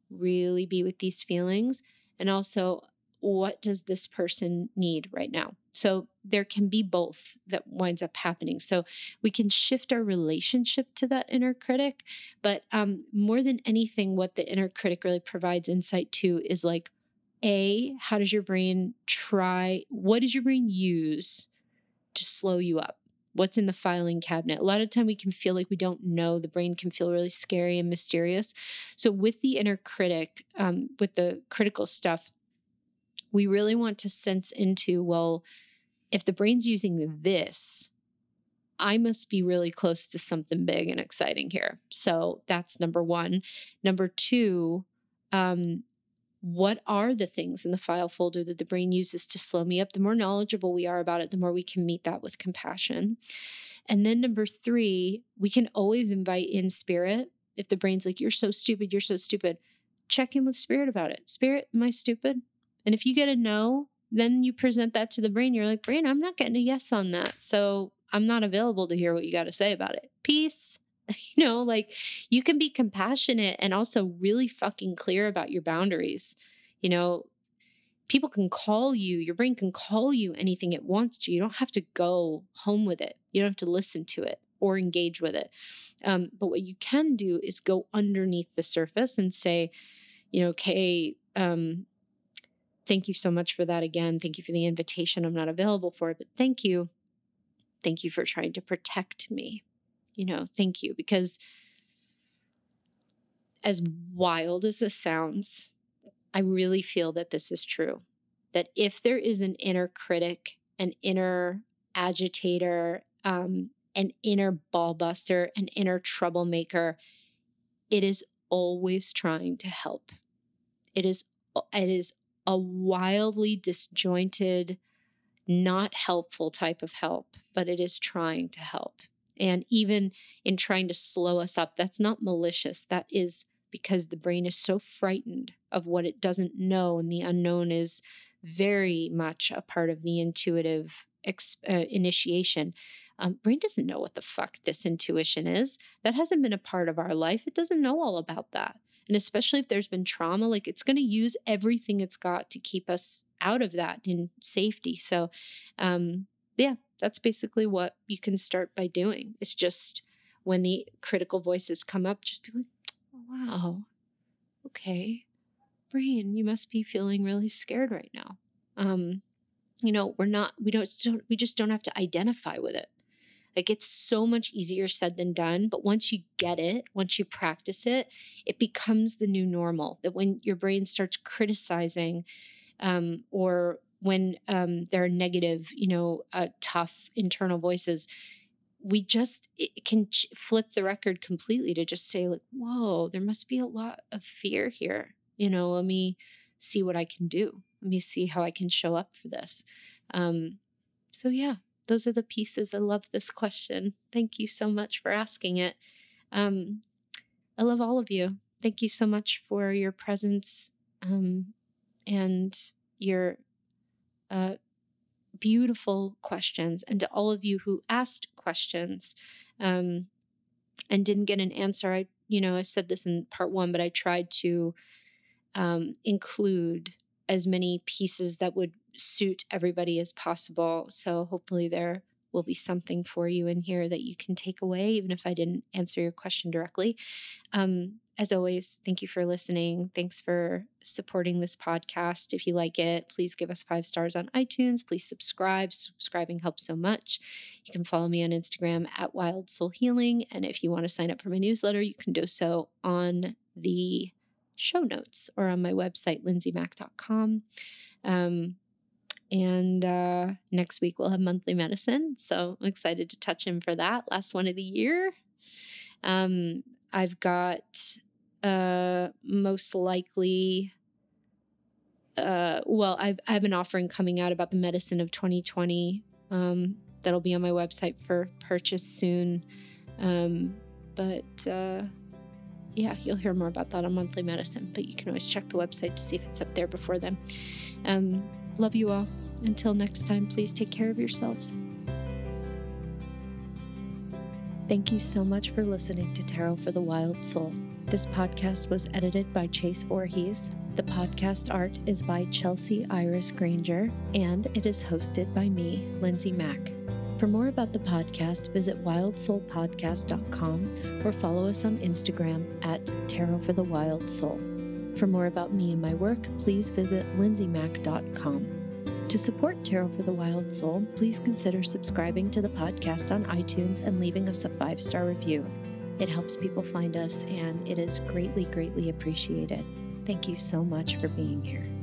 really be with these feelings and also what does this person need right now so there can be both that winds up happening so we can shift our relationship to that inner critic but um, more than anything what the inner critic really provides insight to is like a how does your brain try what does your brain use to slow you up what's in the filing cabinet. A lot of time we can feel like we don't know. The brain can feel really scary and mysterious. So with the inner critic, um, with the critical stuff, we really want to sense into well, if the brain's using this, I must be really close to something big and exciting here. So that's number one. Number two, um, what are the things in the file folder that the brain uses to slow me up? The more knowledgeable we are about it, the more we can meet that with compassion. And then number three, we can always invite in spirit. If the brain's like, you're so stupid, you're so stupid, check in with spirit about it. Spirit, am I stupid? And if you get a no, then you present that to the brain. You're like, brain, I'm not getting a yes on that. So I'm not available to hear what you got to say about it. Peace. (laughs) you know, like you can be compassionate and also really fucking clear about your boundaries. You know, people can call you, your brain can call you anything it wants to. You don't have to go home with it, you don't have to listen to it or engage with it. Um, but what you can do is go underneath the surface and say, you know, okay, um, thank you so much for that again. Thank you for the invitation. I'm not available for it, but thank you. Thank you for trying to protect me you know, thank you. Because as wild as this sounds, I really feel that this is true. That if there is an inner critic, an inner agitator, um, an inner ballbuster, an inner troublemaker, it is always trying to help. It is it is a wildly disjointed, not helpful type of help, but it is trying to help. And even in trying to slow us up, that's not malicious. That is because the brain is so frightened of what it doesn't know. And the unknown is very much a part of the intuitive uh, initiation. Um, brain doesn't know what the fuck this intuition is. That hasn't been a part of our life. It doesn't know all about that. And especially if there's been trauma, like it's going to use everything it's got to keep us out of that in safety. So, um, yeah, that's basically what you can start by doing. It's just when the critical voices come up, just be like, oh, wow, okay, brain, you must be feeling really scared right now. Um, you know, we're not, we don't, we just don't have to identify with it. Like it's so much easier said than done. But once you get it, once you practice it, it becomes the new normal. That when your brain starts criticizing um, or when um, there are negative, you know, uh, tough internal voices, we just it can ch- flip the record completely to just say like, "Whoa, there must be a lot of fear here." You know, let me see what I can do. Let me see how I can show up for this. Um, so yeah, those are the pieces. I love this question. Thank you so much for asking it. Um, I love all of you. Thank you so much for your presence um, and your uh, beautiful questions, and to all of you who asked questions um, and didn't get an answer. I, you know, I said this in part one, but I tried to um, include as many pieces that would suit everybody as possible. So hopefully there will be something for you in here that you can take away, even if I didn't answer your question directly. Um, as always, thank you for listening. Thanks for supporting this podcast. If you like it, please give us five stars on iTunes. Please subscribe. Subscribing helps so much. You can follow me on Instagram at Wild Soul Healing. And if you want to sign up for my newsletter, you can do so on the show notes or on my website, lindsaymack.com. Um, and uh, next week we'll have monthly medicine. So I'm excited to touch him for that. Last one of the year. Um, I've got uh, most likely. Uh, well, I've, I have an offering coming out about the medicine of 2020 um, that'll be on my website for purchase soon. Um, but uh, yeah, you'll hear more about that on monthly medicine. But you can always check the website to see if it's up there before then. Um, love you all. Until next time, please take care of yourselves. Thank you so much for listening to Tarot for the Wild Soul. This podcast was edited by Chase Voorhees. The podcast art is by Chelsea Iris Granger, and it is hosted by me, Lindsay Mack. For more about the podcast, visit wildsoulpodcast.com or follow us on Instagram at Tarot for the Wild Soul. For more about me and my work, please visit lindsaymack.com. To support Tarot for the Wild Soul, please consider subscribing to the podcast on iTunes and leaving us a five star review. It helps people find us and it is greatly, greatly appreciated. Thank you so much for being here.